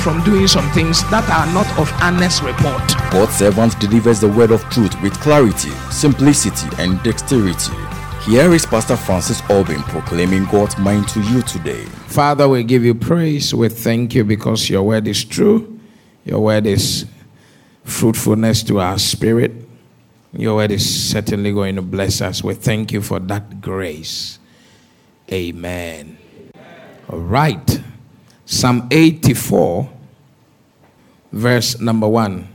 from doing some things that are not of honest report. God's servant delivers the word of truth with clarity, simplicity, and dexterity. Here is Pastor Francis Albin proclaiming God's mind to you today. Father, we give you praise. We thank you because your word is true. Your word is fruitfulness to our spirit. Your word is certainly going to bless us. We thank you for that grace. Amen. All right. Psalm 84, verse number 1.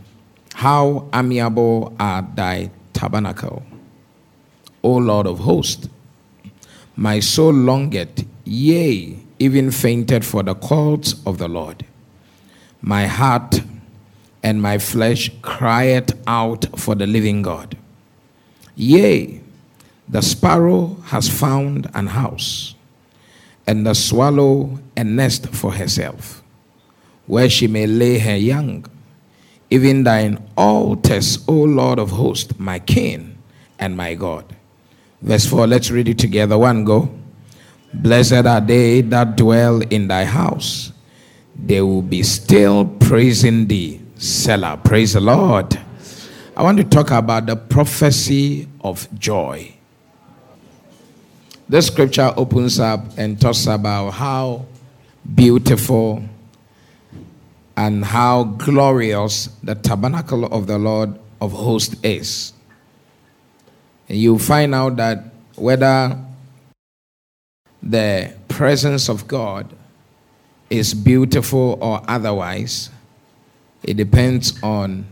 How amiable are thy tabernacle, O Lord of hosts! My soul longeth, yea, even fainted for the courts of the Lord. My heart and my flesh crieth out for the living God. Yea, the sparrow has found an house, and the swallow a nest for herself, where she may lay her young. Even thine altars, O Lord of hosts, my King and my God. Verse 4, let's read it together. One go. Blessed are they that dwell in thy house. They will be still praising thee. Selah. Praise the Lord. I want to talk about the prophecy of joy. This scripture opens up and talks about how beautiful and how glorious the tabernacle of the Lord of hosts is. And you find out that whether the presence of God is beautiful or otherwise, it depends on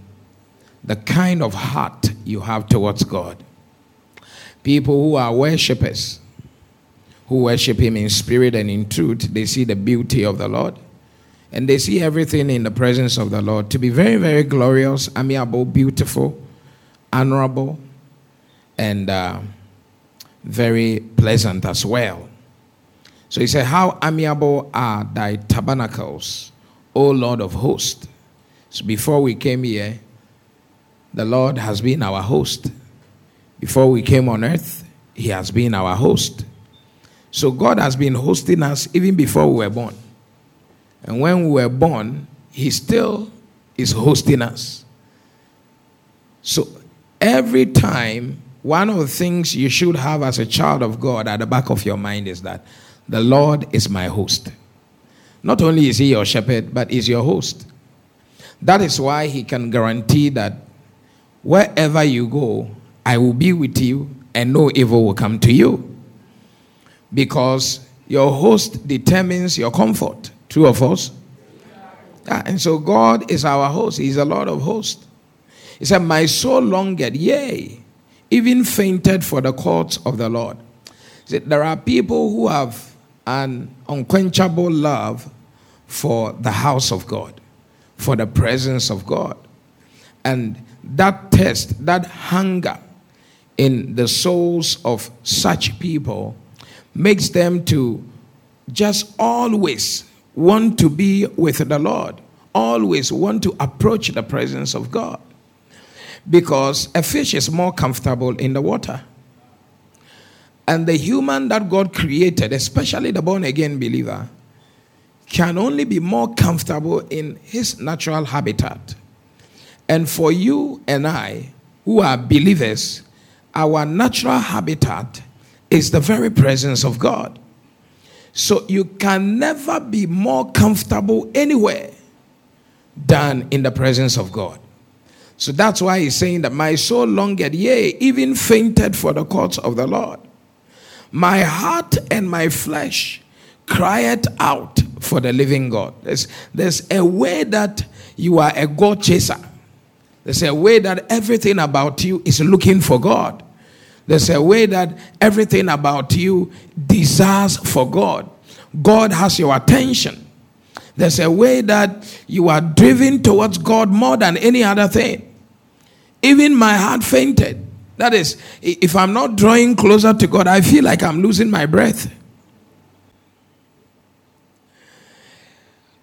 the kind of heart you have towards God. People who are worshippers, who worship Him in spirit and in truth, they see the beauty of the Lord. And they see everything in the presence of the Lord to be very, very glorious, amiable, beautiful, honorable, and uh, very pleasant as well. So he said, How amiable are thy tabernacles, O Lord of hosts. So before we came here, the Lord has been our host. Before we came on earth, He has been our host. So God has been hosting us even before we were born. And when we were born, He still is hosting us. So every time, one of the things you should have as a child of God at the back of your mind is that the Lord is my host. Not only is He your shepherd, but is your host. That is why He can guarantee that wherever you go, I will be with you and no evil will come to you because your host determines your comfort. True of us? Yeah, and so God is our host. He's a Lord of hosts. He said, My soul longed, yea, even fainted for the courts of the Lord. Said, there are people who have an unquenchable love for the house of God, for the presence of God. And that test, that hunger in the souls of such people makes them to just always want to be with the Lord, always want to approach the presence of God. Because a fish is more comfortable in the water. And the human that God created, especially the born again believer, can only be more comfortable in his natural habitat. And for you and I, who are believers, our natural habitat is the very presence of God. So you can never be more comfortable anywhere than in the presence of God. So that's why he's saying that my soul longed, yea, even fainted for the courts of the Lord. My heart and my flesh cried out for the living God. There's, there's a way that you are a God chaser. There's a way that everything about you is looking for God. There's a way that everything about you desires for God. God has your attention. There's a way that you are driven towards God more than any other thing. even my heart fainted. That is, if I'm not drawing closer to God, I feel like I'm losing my breath.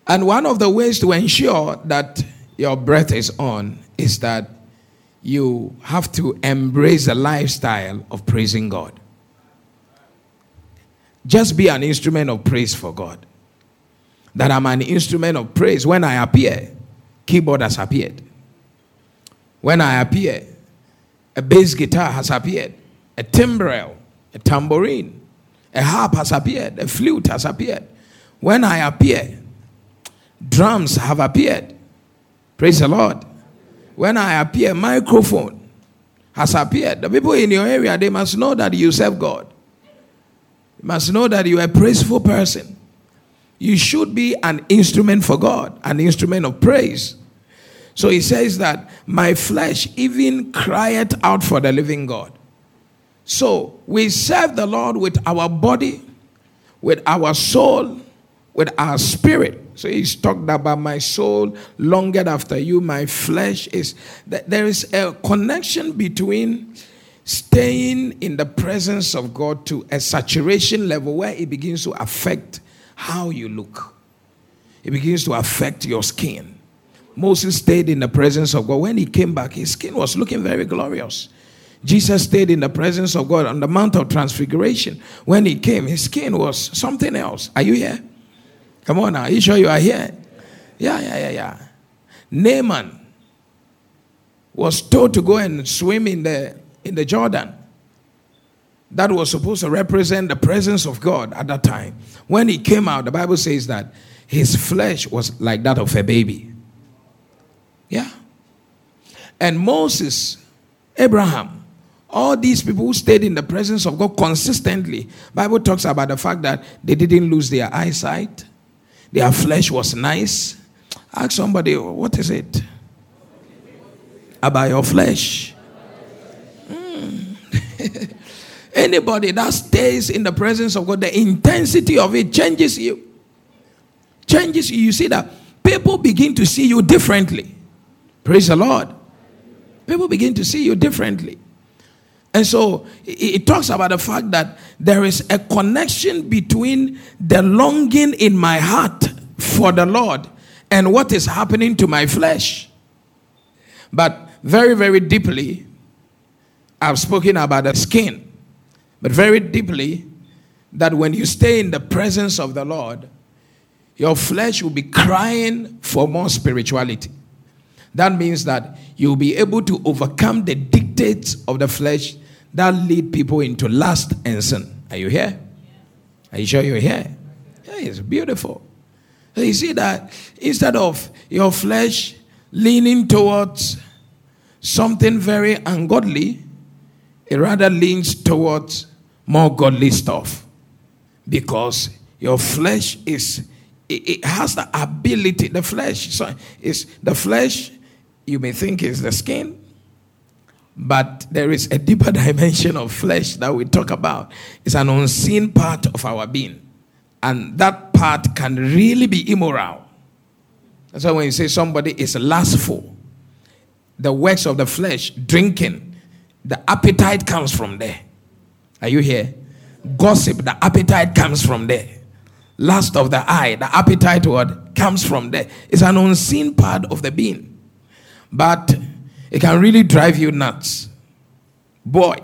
And one of the ways to ensure that your breath is on is that you have to embrace the lifestyle of praising God. Just be an instrument of praise for God. That I'm an instrument of praise. When I appear, keyboard has appeared. When I appear, a bass guitar has appeared, a timbrel, a tambourine, a harp has appeared, a flute has appeared. When I appear, drums have appeared. Praise the Lord. When I appear, microphone has appeared. The people in your area, they must know that you serve God. You must know that you are a praiseful person. You should be an instrument for God, an instrument of praise. So he says that my flesh even crieth out for the living God. So we serve the Lord with our body, with our soul, with our spirit. So he's talked about my soul longed after you, my flesh is. There is a connection between staying in the presence of God to a saturation level where it begins to affect how you look, it begins to affect your skin. Moses stayed in the presence of God. When he came back, his skin was looking very glorious. Jesus stayed in the presence of God on the Mount of Transfiguration. When he came, his skin was something else. Are you here? Come on now. Are you sure you are here? Yeah, yeah, yeah, yeah. Naaman was told to go and swim in the in the Jordan. That was supposed to represent the presence of God at that time. When he came out, the Bible says that his flesh was like that of a baby. Yeah. And Moses, Abraham, all these people who stayed in the presence of God consistently, Bible talks about the fact that they didn't lose their eyesight their flesh was nice. Ask somebody, what is it? About your flesh. Mm. Anybody that stays in the presence of God, the intensity of it changes you. Changes you. You see that people begin to see you differently. Praise the Lord. People begin to see you differently. And so it, talks about the fact that there is a connection between the longing in my heart for the Lord and what is happening to my flesh. But very, very deeply, I've spoken about the skin, but very deeply, that when you stay in the presence of the Lord, your flesh will be crying for more spirituality. That means that you'll be able to overcome the dictates of the flesh that lead people into lust and sin. Are you here? Are you sure you're here? Yeah, it's beautiful. So you see that instead of your flesh leaning towards something very ungodly, it rather leans towards more godly stuff. Because your flesh is it, has the ability, the flesh is the flesh you may think is the skin, but there is a deeper dimension of flesh that we talk about. It's an unseen part of our being. And that part can really be immoral. That's why when you say somebody is lustful, the works of the flesh, drinking, the appetite comes from there. Are you here? Gossip, the appetite comes from there. Lust of the eye, the appetite word comes from there. It's an unseen part of the being. But it can really drive you nuts. Boy.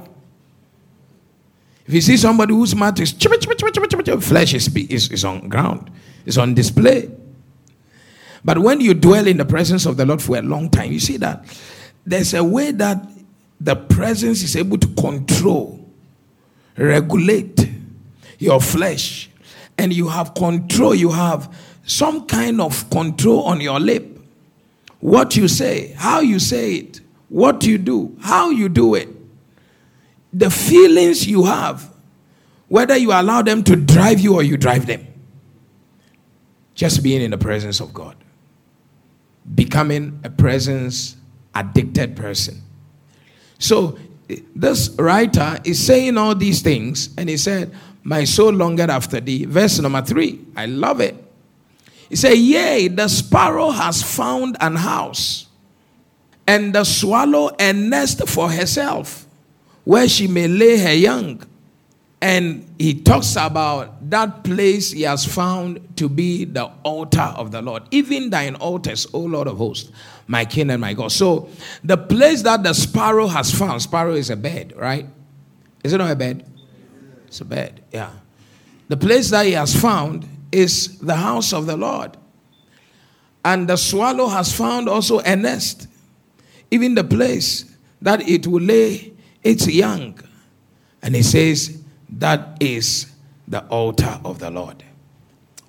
If you see somebody whose mouth is chip, chip, flesh is, is, is on ground, is on display. But when you dwell in the presence of the Lord for a long time, you see that there's a way that the presence is able to control, regulate your flesh, and you have control, you have some kind of control on your lip what you say, how you say it, what you do, how you do it, the feelings you have, whether you allow them to drive you or you drive them. Just being in the presence of God, becoming a presence addicted person. So, this writer is saying all these things, and he said, My soul longed after thee. Verse number three. I love it. He said, Yea, the sparrow has found an house, and the swallow a nest for herself, where she may lay her young. And he talks about that place he has found to be the altar of the Lord. Even thine altars, O Lord of hosts, my king and my God. So the place that the sparrow has found, sparrow is a bed, right? Is it not a bed? It's a bed, yeah. The place that he has found is the house of the Lord. And the swallow has found also a nest, even the place that it will lay its young. And he says, that is the altar of the Lord.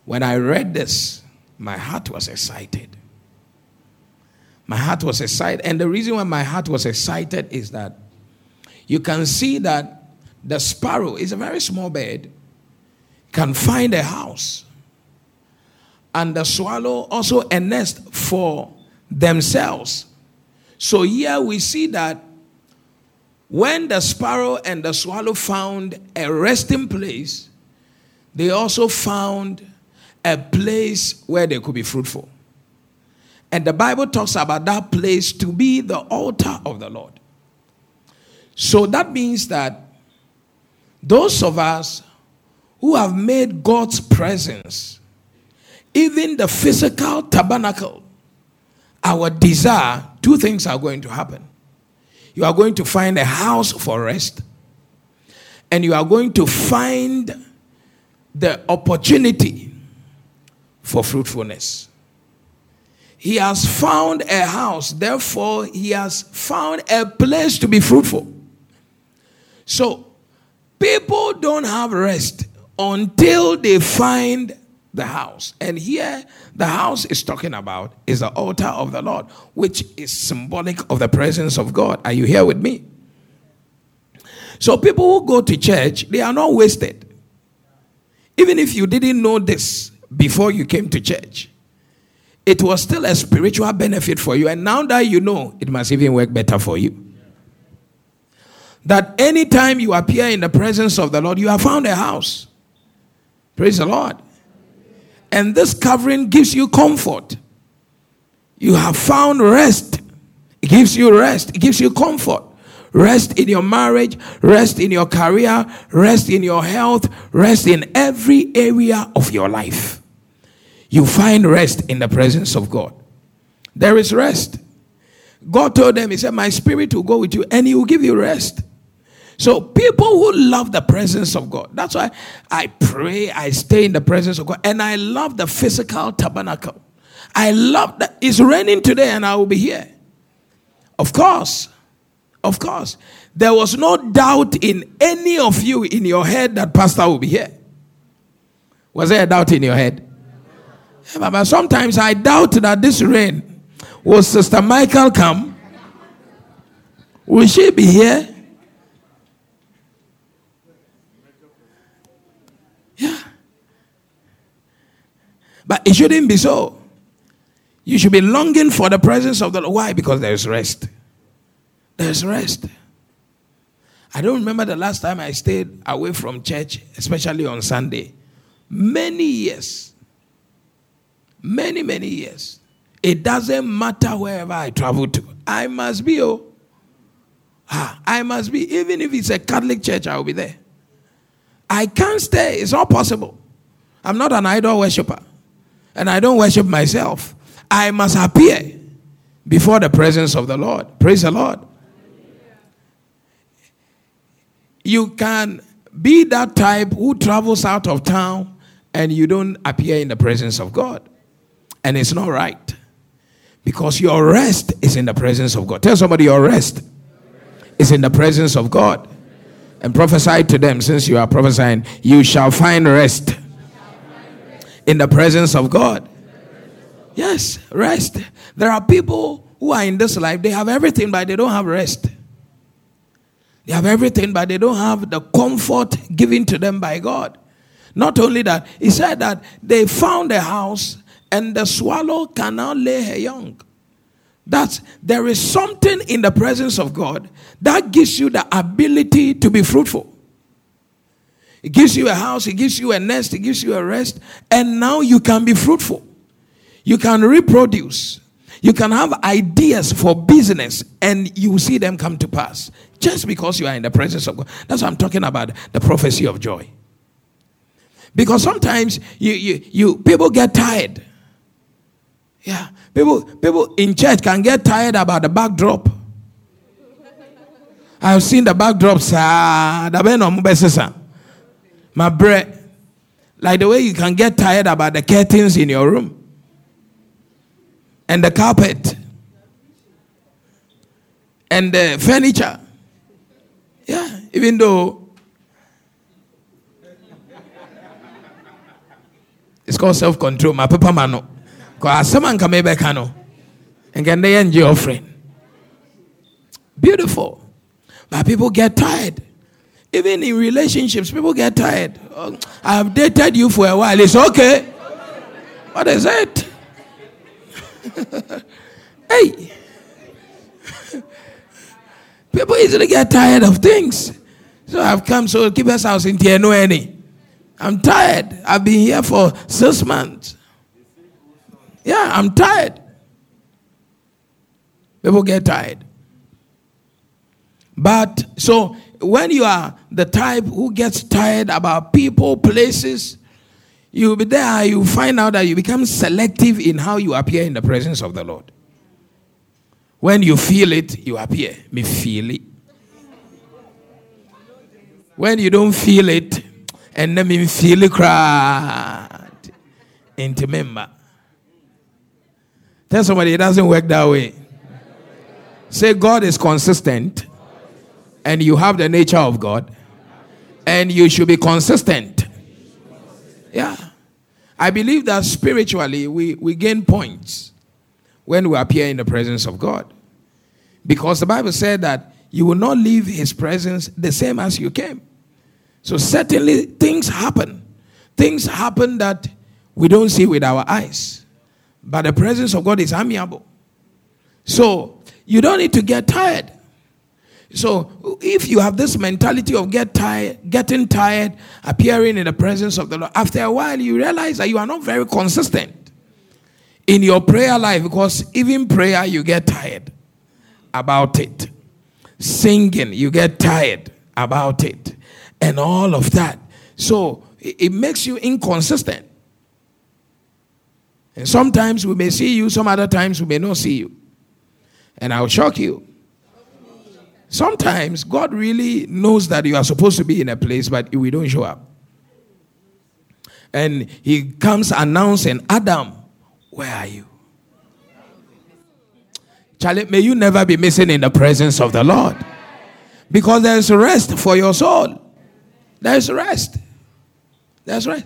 When I read this, my heart was excited. My heart was excited. And the reason why my heart was excited is that you can see that the sparrow is a very small bird, can find a house. And the swallow also a nest for themselves. So here we see that when the sparrow and the swallow found a resting place, they also found a place where they could be fruitful. And the Bible talks about that place to be the altar of the Lord. So that means that those of us who have made God's presence, even the physical tabernacle, our desire, two things are going to happen you are going to find a house for rest, and you are going to find the opportunity for fruitfulness. He has found a house, therefore, he has found a place to be fruitful. So, people don't have rest until they find the house. And here, the house is talking about is the altar of the Lord, which is symbolic of the presence of God. Are you here with me? So, people who go to church, they are not wasted. Even if you didn't know this before you came to church, it was still a spiritual benefit for you. And now that you know, it must even work better for you. That anytime you appear in the presence of the Lord, you have found a house. Praise the Lord. And this covering gives you comfort. You have found rest. It gives you rest. It gives you comfort. Rest in your marriage, rest in your career, rest in your health, rest in every area of your life. You find rest in the presence of God. There is rest. God told them, He said, My spirit will go with you and He will give you rest. So people who love the presence of God, that's why I pray, I stay in the presence of God, and I love the physical tabernacle. I love that it's raining today and I will be here. Of course, of course. There was no doubt in any of you in your head that pastor will be here. Was there a doubt in your head? Yeah, but sometimes I doubt that this rain will Sister Michael come? Will she be here? But it shouldn't be so. You should be longing for the presence of the Lord. Why? Because there's rest. There's rest. I don't remember the last time I stayed away from church, especially on Sunday. Many years. Many, many years. It doesn't matter wherever I travel to. I must be, oh. Ah, I must be. Even if it's a Catholic church, I will be there. I can't stay. It's not possible. I'm not an idol worshiper and I don't worship myself. I must appear before the presence of the Lord. Praise the Lord. You can be that type who travels out of town and you don't appear in the presence of God. And it's not right. Because your rest is in the presence of God. Tell somebody your rest is in the presence of God. And prophesy to them, since you are prophesying, you shall find rest in the presence of God. Yes, rest. There are people who are in this life, they have everything, but they don't have rest. They have everything, but they don't have the comfort given to them by God. Not only that, he said that they found a house and the swallow cannot lay her young. That there is something in the presence of God that gives you the ability to be fruitful. It gives you a house, it gives you a nest, it gives you a rest, and now you can be fruitful. You can reproduce. You can have ideas for business and you see them come to pass just because you are in the presence of God. That's what I'm talking about the prophecy of joy. Because sometimes you, you, you people get tired. Yeah, people people in church can get tired about the backdrop. I've seen the backdrops. Ah, my bread. Like the way you can get tired about the curtains in your room and the carpet and the furniture. Yeah, even though it's called self control. My papa mano. Because someone can come back, and can they enjoy offering. Beautiful. But people get tired. Even in relationships, people get tired. Oh, I have dated you for a while. It's okay. What is it? hey. People easily get tired of things. So I've come, so keep us house in any. I'm tired. I've been here for six months. Yeah, I'm tired. People get tired. But so when you are the type who gets tired about people, places, you'll be there, you find out that you become selective in how you appear in the presence of the Lord. When you feel it, you appear. Me feel it. When you don't feel it, and then me feel it cry. Into member. Tell somebody it doesn't work that way. Say God is consistent and you have the nature of God and you should be consistent. Yeah. I believe that spiritually we, we gain points when we appear in the presence of God. Because the Bible said that you will not leave his presence the same as you came. So certainly things happen. Things happen that we don't see with our eyes. But the presence of God is amiable. So you don't need to get tired. So if you have this mentality of get tired, getting tired, appearing in the presence of the Lord, after a while you realize that you are not very consistent in your prayer life because even prayer you get tired about it. Singing, you get tired about it. And all of that. So it makes you inconsistent. And sometimes we may see you, some other times we may not see you. And I'll shock you. Sometimes God really knows that you are supposed to be in a place, but we don't show up. And He comes announcing, Adam, where are you? Charlie, may you never be missing in the presence of the Lord. Because there's rest for your soul. There's rest. There's rest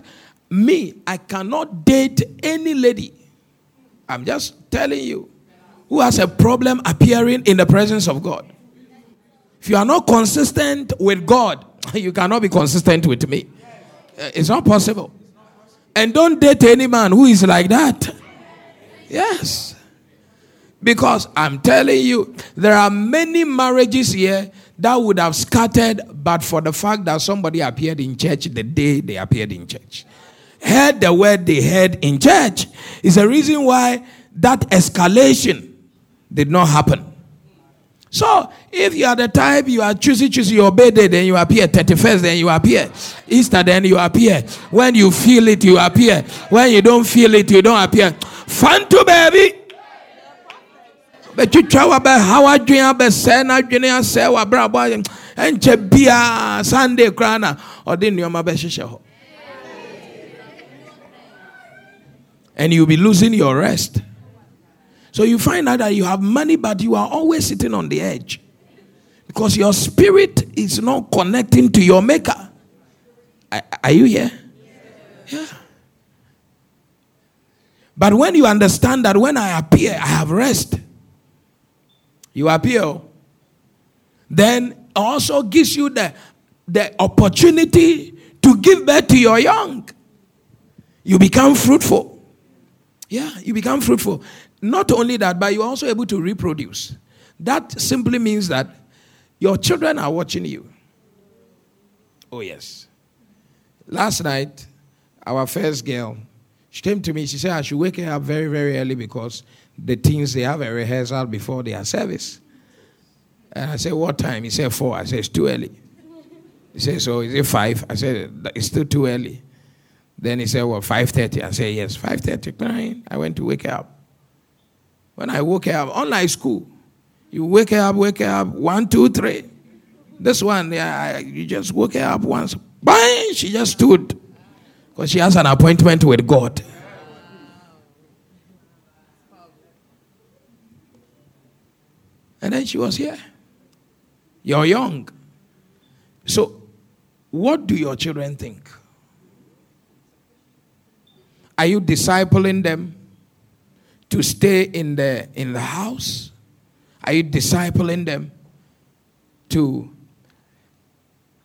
me, I cannot date any lady. I'm just telling you who has a problem appearing in the presence of God. If you are not consistent with God, you cannot be consistent with me. Uh, it's not possible. And don't date any man who is like that. Yes. Because I'm telling you, there are many marriages here that would have scattered but for the fact that somebody appeared in church the day they appeared in church heard the word they heard in church is the reason why that escalation did not happen. So, if you are the type you are choosing, choosing your birthday, then you appear. 31st, then you appear. Easter, then you appear. When you feel it, you appear. When you don't feel it, you don't appear. Fun to baby. bɛtwitwa wabɛha wadwene abɛsɛe n'adwene asɛe wabrabɔ ɛnkyɛ biaa sunday koraa na ɔde nneɔma bɛhyehyɛ hɔ and you'll be losing your rest. So you find out that you have money, but you are always sitting on the edge because your spirit is not connecting to your maker. Are, you here? Yeah. But when you understand that when I appear, I have rest, you appear, then also gives you the, the opportunity to give birth to your young. You become fruitful. Yeah, you become fruitful. Not only that, but you're also able to reproduce. That simply means that your children are watching you. Oh, yes. Last night, our first girl, she came to me. She said I should wake her up very, very early because the teens, they have a rehearsal before their service. And I said, What time? He said, Four. I said, It's too early. He said, So is it five? I said, It's still too early. Then he said, Well, 5.30. I said, Yes, 5.30. I went to wake her up. When I woke her up, unlike school, you wake her up, wake her up, one, two, three. This one, yeah, you just woke her up once. Bang! She just stood. Because she has an appointment with God. And then she was here. You're young. So, what do your children think? Are you discipling them to stay in the in the house? Are you discipling them to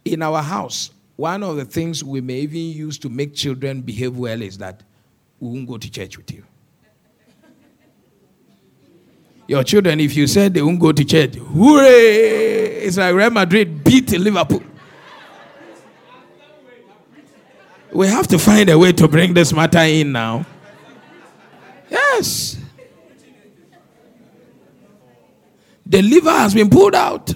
in our house? One of the things we may even use to make children behave well is that we won't go to church with you. Your children, if you said they won't go to church, hooray! It's like Real Madrid beat Liverpool. We have to find a way to bring this matter in now. Yes. The liver has been pulled out.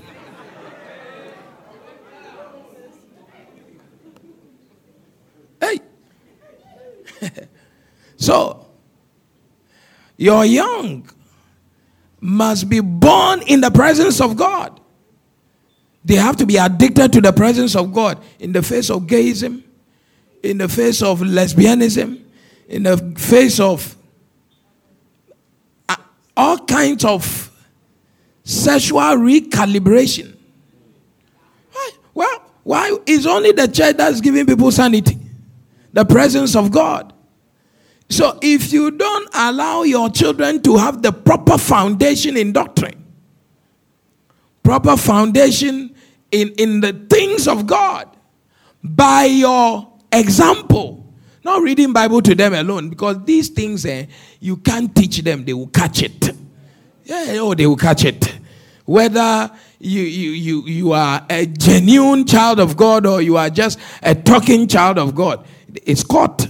Hey. so, you're young must be born in the presence of God. They have to be addicted to the presence of God in the face of gayism, in the face of lesbianism, in the face of all kinds of sexual recalibration. Why? Well, why is only the church that's giving people sanity? The presence of God. So if you don't allow your children to have the proper foundation in doctrine, proper foundation in, in the things of God, by your example, not reading Bible to them alone, because these things eh, you can't teach them, they will catch it. Yeah, oh, they will catch it. Whether you, you, you, you are a genuine child of God or you are just a talking child of God, it's caught.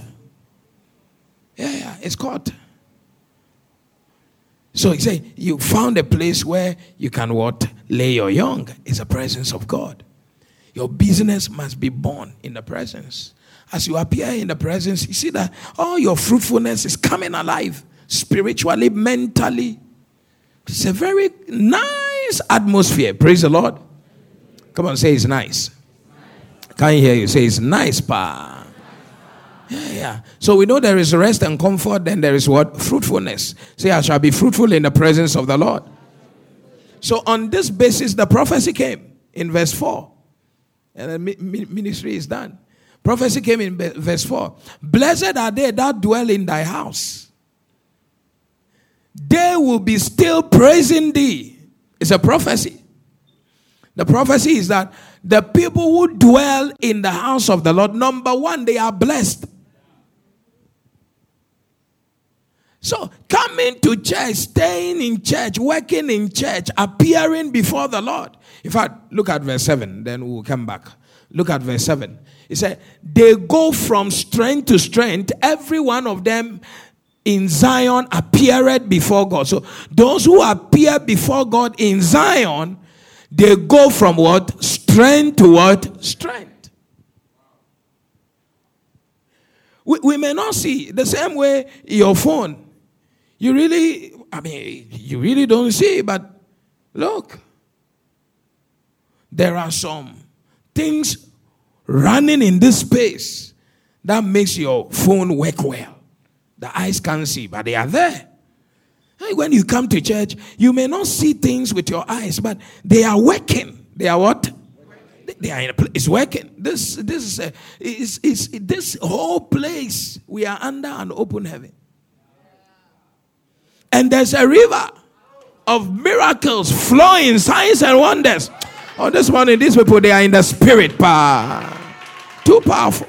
Yeah, yeah, it's caught. So he said, You found a place where you can what? Lay your young. It's the presence of God. Your business must be born in the presence. As you appear in the presence, you see that all your fruitfulness is coming alive spiritually, mentally. It's a very nice atmosphere. Praise the Lord. Come on, say it's nice. Can't hear you. Say it's nice, pa. Yeah, yeah. So we know there is rest and comfort, then there is what? Fruitfulness. Say, I shall be fruitful in the presence of the Lord. So on this basis, the prophecy came in verse 4. And the ministry is done. Prophecy came in verse 4. Blessed are they that dwell in thy house. They will be still praising thee. It's a prophecy. The prophecy is that the people who dwell in the house of the Lord, number one, they are blessed. So, coming to church, staying in church, working in church, appearing before the Lord. In fact, look at verse 7, then we'll come back. Look at verse 7. He said, They go from strength to strength, every one of them in Zion appeared before God. So, those who appear before God in Zion, they go from what? Strength to what? Strength. We, we may not see the same way your phone you really, I mean, you really don't see, but look, there are some things running in this space that makes your phone work well. The eyes can't see, but they are there. When you come to church, you may not see things with your eyes, but they are working. They are what? They are in a place. It's working. This, this is, a, is, is this whole place. We are under an open heaven. And there's a river of miracles flowing, signs and wonders. Oh, this morning, these people, they are in the spirit power. Too powerful.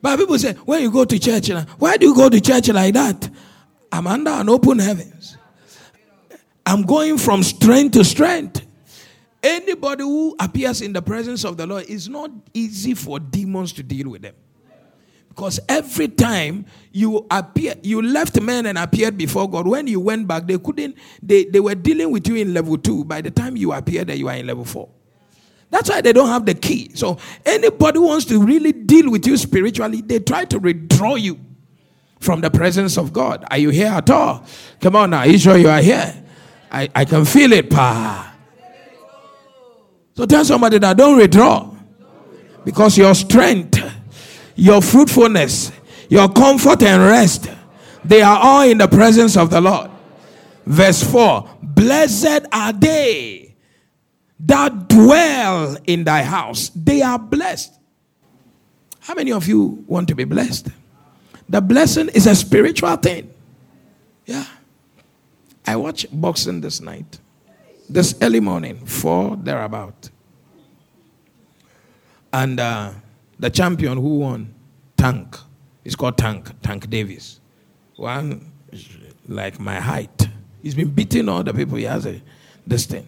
But people say, when you go to church, why do you go to church like that? I'm under an open heavens. I'm going from strength to strength. Anybody who appears in the presence of the Lord is not easy for demons to deal with them. Because every time you appear, you left men and appeared before God. When you went back, they couldn't, they, they were dealing with you in level two. By the time you appeared, you are in level four. That's why they don't have the key. So anybody who wants to really deal with you spiritually, they try to withdraw you from the presence of God. Are you here at all? Come on now. Are you sure you are here? I, I can feel it, pa. So tell somebody that don't withdraw. Because your strength, your fruitfulness, your comfort and rest, they are all in the presence of the Lord. Verse 4 Blessed are they that dwell in thy house. They are blessed. How many of you want to be blessed? The blessing is a spiritual thing. Yeah. I watch boxing this night, this early morning, four thereabout. And uh, the champion who won, Tank, is called Tank, Tank Davis. One like my height. He's been beating all the people. He has a, this thing.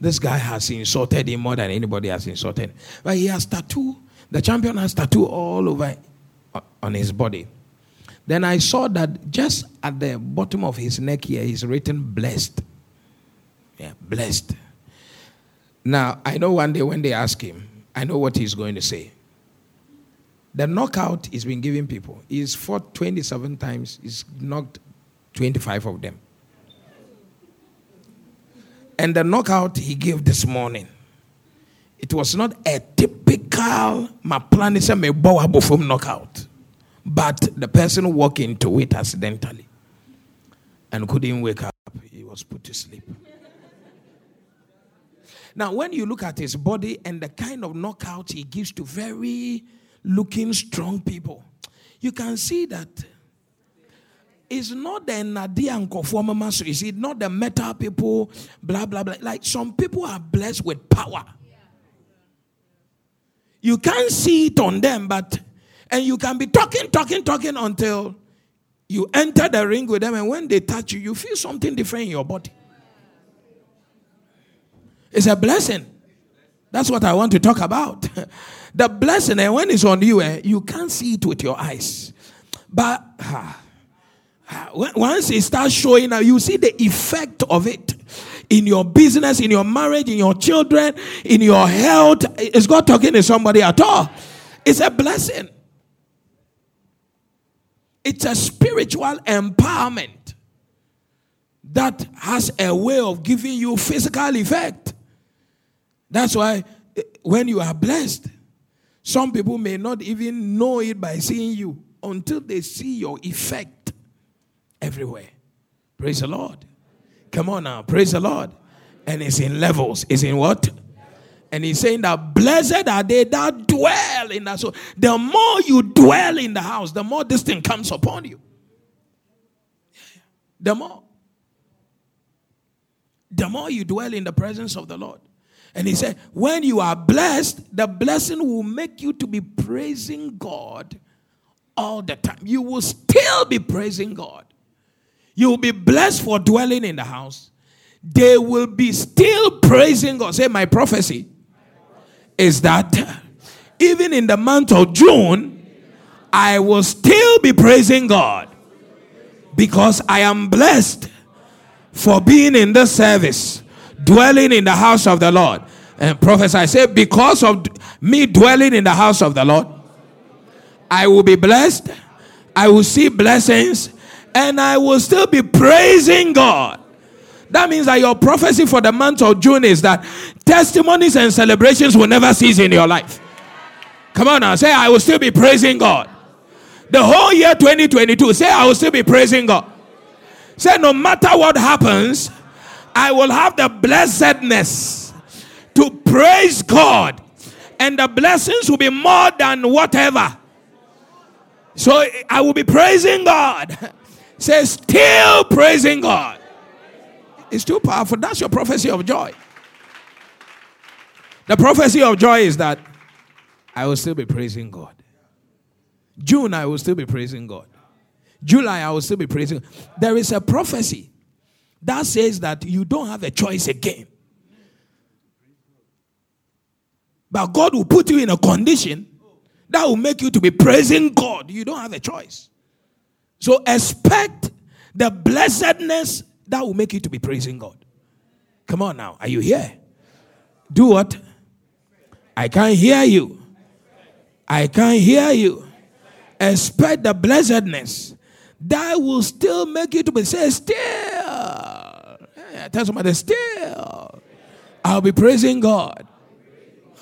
This guy has insulted him more than anybody has insulted. But he has tattoo. The champion has tattoo all over uh, on his body. Then I saw that just at the bottom of his neck here is written blessed. Yeah, blessed. Now, I know one day when they ask him, I know what he's going to say. The knockout he's been giving people. He's fought 27 times, he's knocked 25 of them. And the knockout he gave this morning, it was not a typical Maplanisa Bofum knockout. But the person walked into it accidentally and couldn't wake up. He was put to sleep. Now, when you look at his body and the kind of knockout he gives to very looking strong people, you can see that it's not the Nadia and is it not the metal people, blah blah blah. Like some people are blessed with power. You can't see it on them, but and you can be talking, talking, talking until you enter the ring with them. And when they touch you, you feel something different in your body. It's a blessing. That's what I want to talk about. the blessing, and when it's on you, eh, you can't see it with your eyes. But once it starts showing up, you see the effect of it in your business, in your marriage, in your children, in your health. Is God talking to somebody at all? It's a blessing. It's a spiritual empowerment that has a way of giving you physical effect. That's why eh, when you are blessed, some people may not even know it by seeing you until they see your effect everywhere. Praise the Lord. Come on now, praise the Lord. And it's in levels. It's in what? And he's saying that blessed are they that dwell in that. So the more you dwell in the house, the more this thing comes upon you. The more. The more you dwell in the presence of the Lord. And he said, when you are blessed, the blessing will make you to be praising God all the time. You will still be praising God. You will be blessed for dwelling in the house. They will be still praising God. Say, my prophecy is that even in the month of June, I will still be praising God because I am blessed for being in the service, dwelling in the house of the Lord. Eh, and professor, I say, because of me dwelling in the house of the Lord, I will be blessed, I will see blessings, and I will still be praising God. That means that your prophecy for the month of June is that testimonies and celebrations will never cease in your life. Come on now, say, I will still be praising God. The whole year 2022, say, I will still be praising God. Say, no matter what happens, I will have the blessedness to praise God, and the blessings will be more than whatever. So I will be praising God. Say, still praising God. It's too powerful. That's your prophecy of joy. The prophecy of joy is that I will still be praising God. June, I will still be praising God. July, I will still be praising. There is a prophecy that says that you don't have a choice again. But God will put you in a condition that will make you to be praising God. You don't have a choice. So expect the blessedness that will make you to be praising God. Come on now. Are you here? Do what? I can't hear you. I can't hear you. Expect the blessedness that will still make you to be say still. Tell somebody still. I'll be praising God.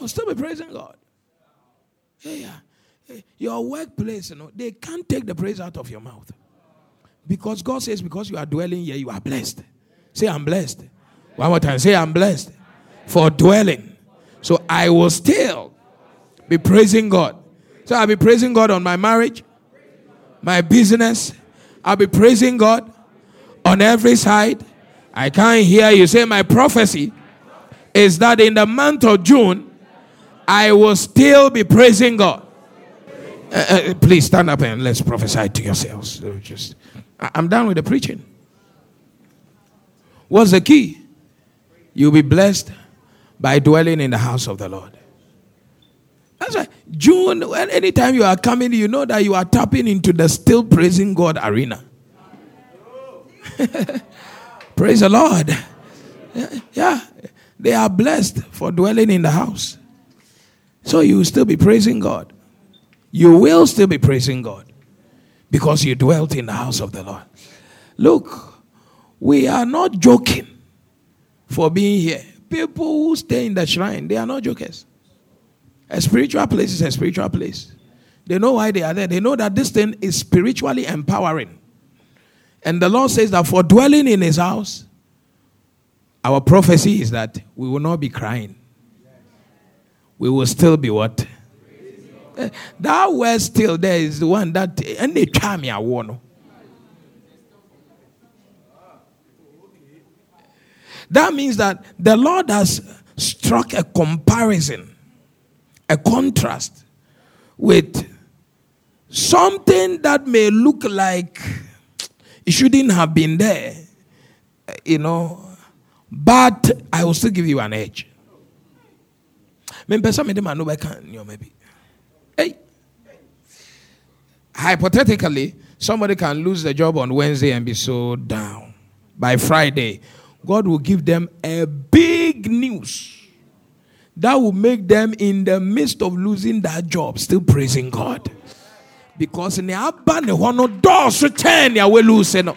I'll still be praising God. Yeah, yeah. Your workplace, you know, they can't take the praise out of your mouth. Because God says, because you are dwelling here, you are blessed. Say, I'm blessed. One more time. Say, I'm blessed for dwelling. So I will still be praising God. So I'll be praising God on my marriage, my business. I'll be praising God on every side. I can't hear you say, My prophecy is that in the month of June, I will still be praising God. Uh, uh, please stand up and let's prophesy to yourselves. Just, I'm done with the preaching. What's the key? You'll be blessed by dwelling in the house of the Lord. That's right. June, anytime you are coming, you know that you are tapping into the still praising God arena. Praise the Lord. Yeah, they are blessed for dwelling in the house. So you will still be praising God. You will still be praising God because you dwelt in the house of the Lord. Look, we are not joking for being here. People who stay in the shrine, they are not jokers. A spiritual place is a spiritual place. They know why they are there. They know that this thing is spiritually empowering. And the Lord says that for dwelling in his house, our prophecy is that we will not be crying. We will still be what? That word still there is the one that any time I want. That means that the Lord has struck a comparison, a contrast with something that may look like it shouldn't have been there, eh, you know, but I will still give you an edge. Maybe Hey. Hypothetically, somebody can lose the job on Wednesday and be so down. By Friday, God will give them a big news that will make them in the midst of losing that job still praising God. Because in the abba ne hono doors ten ya we lose no.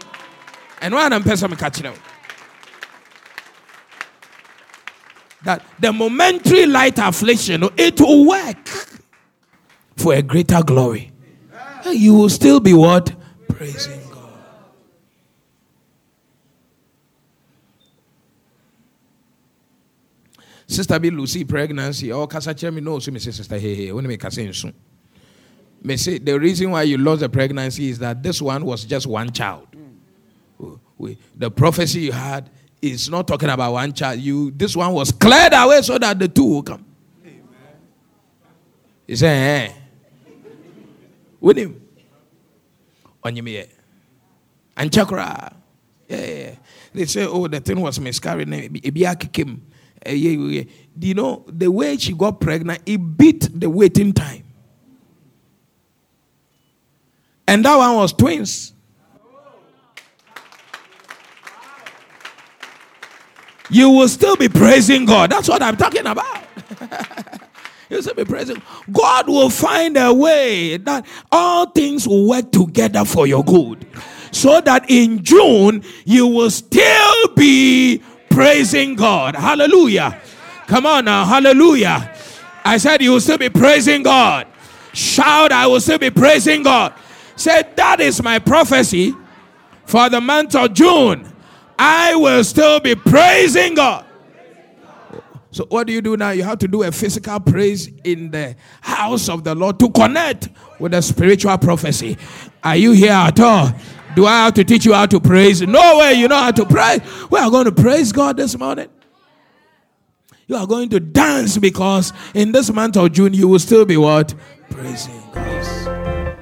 And why am person catching them? That the momentary light affliction, it will work for a greater glory. You will still be what? Praising God. Sister B Lucy pregnancy. Oh, kasa me no so me say sister hey hey. When me kasa Me say the reason why you lost the pregnancy is that this one was just one child. Mm. The prophecy you had is not talking about one child. You this one was cleared away so that the two will come. Amen. He said, eh. With him. On you And chakra. Yeah, yeah. They say, oh, the thing was miscarried. Do you know the way she got pregnant? It beat the waiting time. And that one was twins. You will still be praising God. That's what I'm talking about. you still be praising. God will find a way that all things will work together for your good. So that in June you will still be praising God. Hallelujah. Come on now. Hallelujah. I said you will still be praising God. Shout, I will still be praising God. Say, that is my prophecy for the month of June. I will still be praising God. So, what do you do now? You have to do a physical praise in the house of the Lord to connect with the spiritual prophecy. Are you here at all? Do I have to teach you how to praise? No way, you know how to praise. We are going to praise God this morning. You are going to dance because in this month of June you will still be what? Praising God.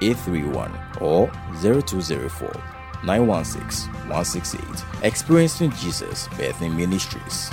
831 or 0204 916 168. Experiencing Jesus Birthing Ministries.